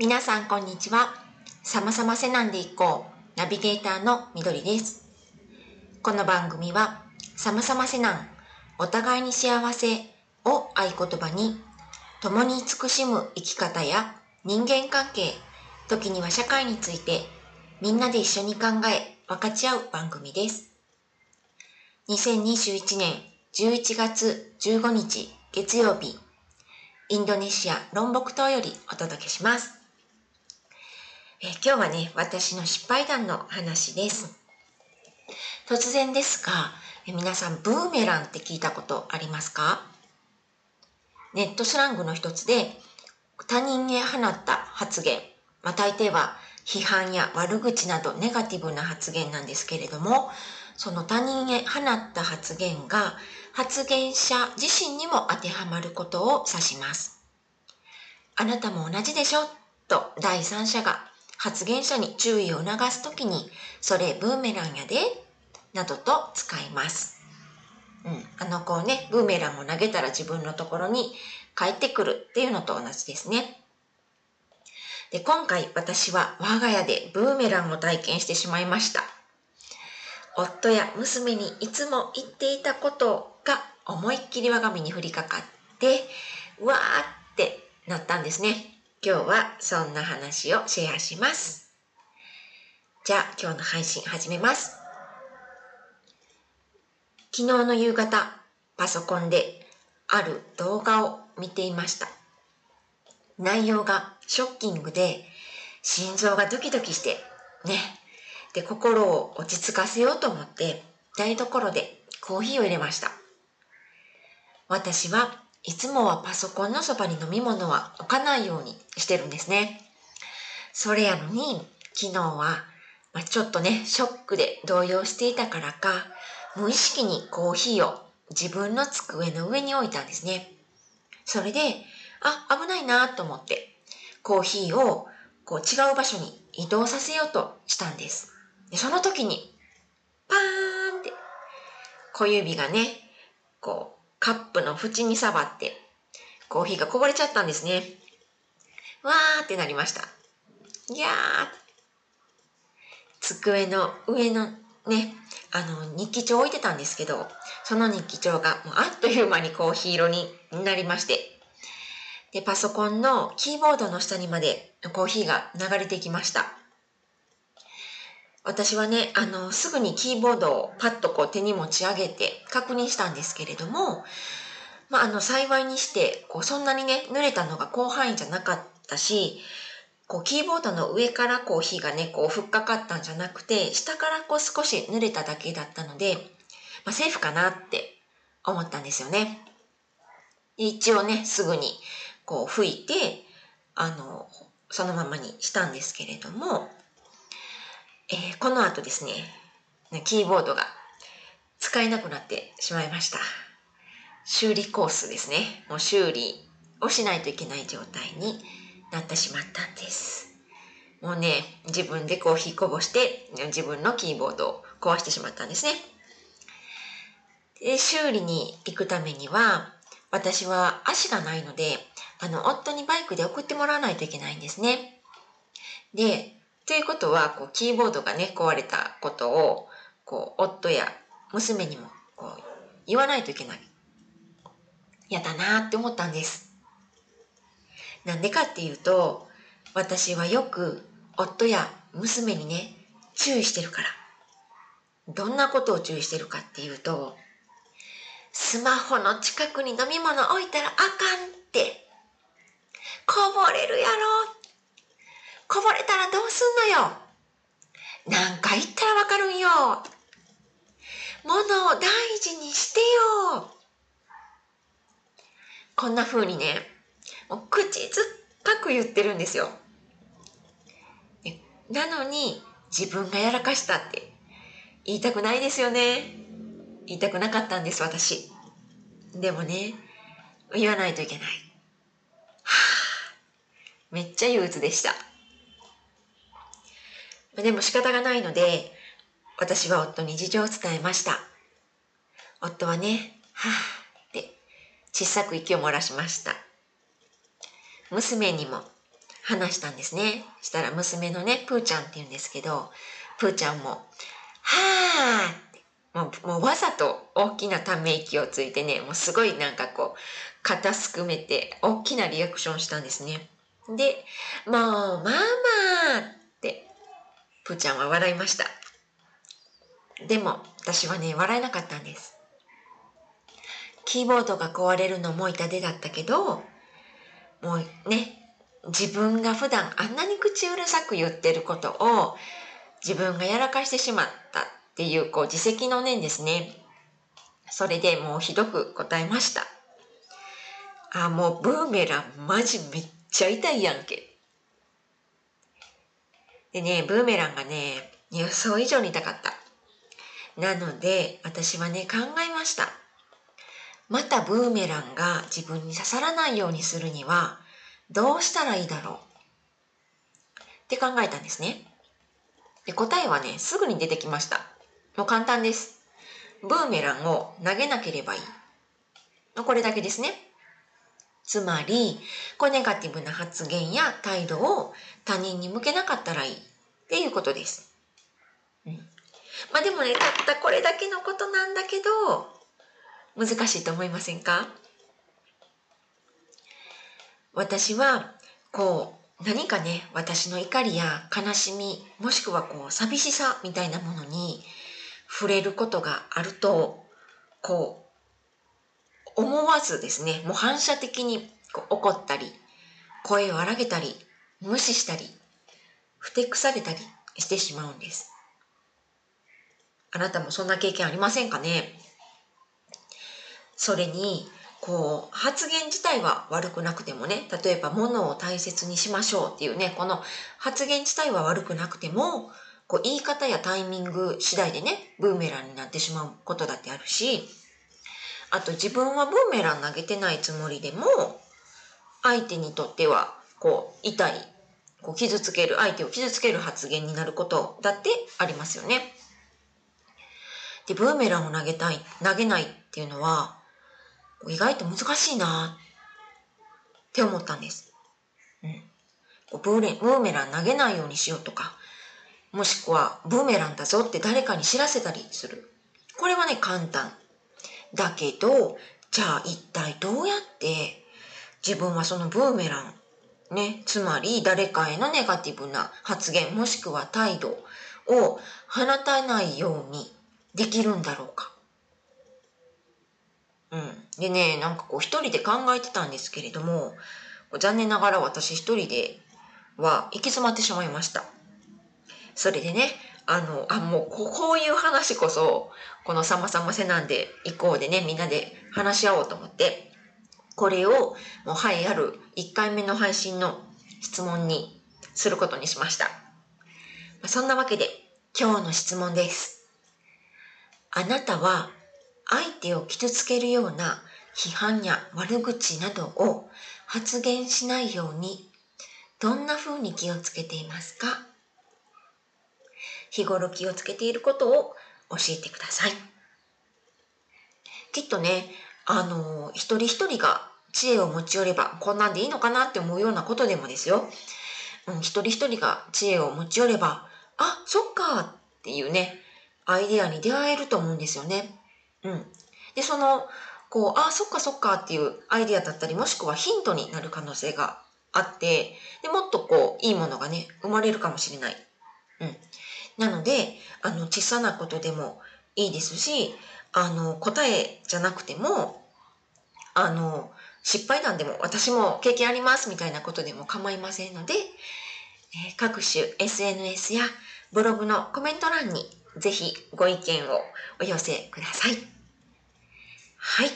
皆さんこんにちは。さまさませなんでいこう。ナビゲーターのみどりです。この番組は、さまさませなん、お互いに幸せを合言葉に、共に慈しむ生き方や人間関係、時には社会について、みんなで一緒に考え、分かち合う番組です。2021年11月15日月曜日、インドネシアロンボク島よりお届けします。え今日はね、私の失敗談の話です。突然ですが、え皆さんブーメランって聞いたことありますか？ネットスラングの一つで、他人へ放った発言、まあ、大抵は批判や悪口などネガティブな発言なんですけれども、その他人へ放った発言が発言者自身にも当てはまることを指します。あなたも同じでしょ？と第三者が発言者に注意を促すときに、それブーメランやで、などと使います。うん、あの子ね、ブーメランを投げたら自分のところに帰ってくるっていうのと同じですね。で、今回私は我が家でブーメランを体験してしまいました。夫や娘にいつも言っていたことが思いっきり我が身に降りかかって、うわーってなったんですね。今日はそんな話をシェアします。じゃあ今日の配信始めます。昨日の夕方、パソコンである動画を見ていました。内容がショッキングで、心臓がドキドキして、ね。で、心を落ち着かせようと思って、台所でコーヒーを入れました。私はいつもはパソコンのそばに飲み物は置かないようにしてるんですね。それやのに、昨日は、まあ、ちょっとね、ショックで動揺していたからか、無意識にコーヒーを自分の机の上に置いたんですね。それで、あ、危ないなと思って、コーヒーをこう違う場所に移動させようとしたんです。でその時に、パーンって、小指がね、こう、カップの縁に触って、コーヒーがこぼれちゃったんですね。わーってなりました。いやー。机の上のね、あの、日記帳置いてたんですけど、その日記帳がもうあっという間にコーヒー色になりまして、で、パソコンのキーボードの下にまでコーヒーが流れてきました。私はね、あの、すぐにキーボードをパッとこう手に持ち上げて確認したんですけれども、まあ、あの、幸いにして、こう、そんなにね、濡れたのが広範囲じゃなかったし、こう、キーボードの上からこう、火がね、こう、ふっかかったんじゃなくて、下からこう、少し濡れただけだったので、まあ、セーフかなって思ったんですよね。一応ね、すぐに、こう、拭いて、あの、そのままにしたんですけれども、えー、この後ですね、キーボードが使えなくなってしまいました。修理コースですね。もう修理をしないといけない状態になってしまったんです。もうね、自分でコーヒーこぼして自分のキーボードを壊してしまったんですね。で修理に行くためには、私は足がないので、あの、夫にバイクで送ってもらわないといけないんですね。で、ということは、こう、キーボードがね、壊れたことを、こう、夫や娘にも、こう、言わないといけない。嫌だなって思ったんです。なんでかっていうと、私はよく夫や娘にね、注意してるから。どんなことを注意してるかっていうと、スマホの近くに飲み物置いたらあかんって、こぼれるやろっこぼれたらどうすんのよ。何回言ったらわかるんよ。物を大事にしてよ。こんな風にね、もう口ずっぱく言ってるんですよ。なのに自分がやらかしたって言いたくないですよね。言いたくなかったんです、私。でもね、言わないといけない。はあ、めっちゃ憂鬱でした。でも仕方がないので、私は夫に事情を伝えました。夫はね、はぁって小さく息を漏らしました。娘にも、話したんですね。したら娘のね、プーちゃんって言うんですけど、プーちゃんも、はーってもうもうわざと大きなため息をついてね、もうすごいなんかこう、肩すくめて大きなリアクションしたんですね。で、もう、ママって、プーちゃんは笑いました。でも、私はね、笑えなかったんです。キーボードが壊れるのも痛手だったけど、もうね、自分が普段あんなに口うるさく言ってることを自分がやらかしてしまったっていうこう自責の念ですね。それでもうひどく答えました。あ、もうブーメランマジめっちゃ痛いやんけ。でね、ブーメランがね、予想以上に痛かった。なので、私はね、考えました。またブーメランが自分に刺さらないようにするには、どうしたらいいだろうって考えたんですね。で答えはね、すぐに出てきました。もう簡単です。ブーメランを投げなければいい。これだけですね。つまり、こうネガティブな発言や態度を他人に向けなかったらいいっていうことです。うん、まあでもね、たったこれだけのことなんだけど、難しいと思いませんか？私は、こう、何かね、私の怒りや悲しみ、もしくはこう、寂しさみたいなものに触れることがあると、こう、思わずですね、もう反射的に怒ったり、声を荒げたり、無視したり、ふてくされたりしてしまうんです。あなたもそんな経験ありませんかね？それに、こう、発言自体は悪くなくてもね、例えば物を大切にしましょうっていうね、この発言自体は悪くなくても、こう言い方やタイミング次第でね、ブーメランになってしまうことだってあるし、あと自分はブーメラン投げてないつもりでも、相手にとっては、こう、痛い、こう傷つける、相手を傷つける発言になることだってありますよね。で、ブーメランを投げたい、投げないっていうのは、意外と難しいなって思ったんです。うん。ブーレブーメラン投げないようにしようとか、もしくはブーメランだぞって誰かに知らせたりする。これはね、簡単。だけど、じゃあ一体どうやって自分はそのブーメラン、ね、つまり誰かへのネガティブな発言もしくは態度を放たないようにできるんだろうか。うん。でね、なんかこう一人で考えてたんですけれども、残念ながら私一人では行き詰まってしまいました。それでね、あの、あ、もうこういう話こそ、このさまさませなんで行こうでね、みんなで話し合おうと思って、これをもうはいある1回目の配信の質問にすることにしました。そんなわけで今日の質問です。あなたは相手を傷つけるような批判や悪口などを発言しないようにどんな風に気をつけていますか？日頃気をつけていることを教えてください。きっとね、あの、一人一人が知恵を持ち寄ればこんなんでいいのかなって思うようなことでもですよ。うん、一人一人が知恵を持ち寄れば、あ、そっかっていうね、アイデアに出会えると思うんですよね。うん。で、その、こう、あ、そっかそっかっていうアイデアだったり、もしくはヒントになる可能性があって、で、もっとこう、いいものがね、生まれるかもしれない。うん。なので、あの、小さなことでもいいですし、あの、答えじゃなくても、あの、失敗談でも私も経験ありますみたいなことでも構いませんので、え各種 SNS やブログのコメント欄にぜひご意見をお寄せください。はい。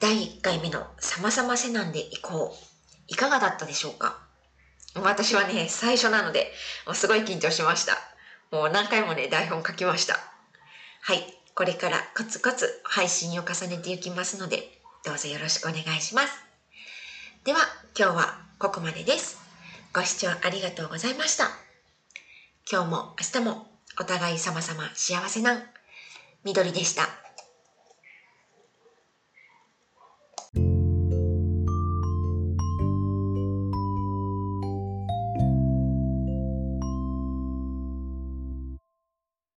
第1回目の様々せなんでいこう。いかがだったでしょうか？私はね、最初なので、もうすごい緊張しました。もう何回もね、台本書きました。はい。これからコツコツ配信を重ねていきますので、どうぞよろしくお願いします。では、今日はここまでです。ご視聴ありがとうございました。今日も明日もお互い様々幸せな緑でした。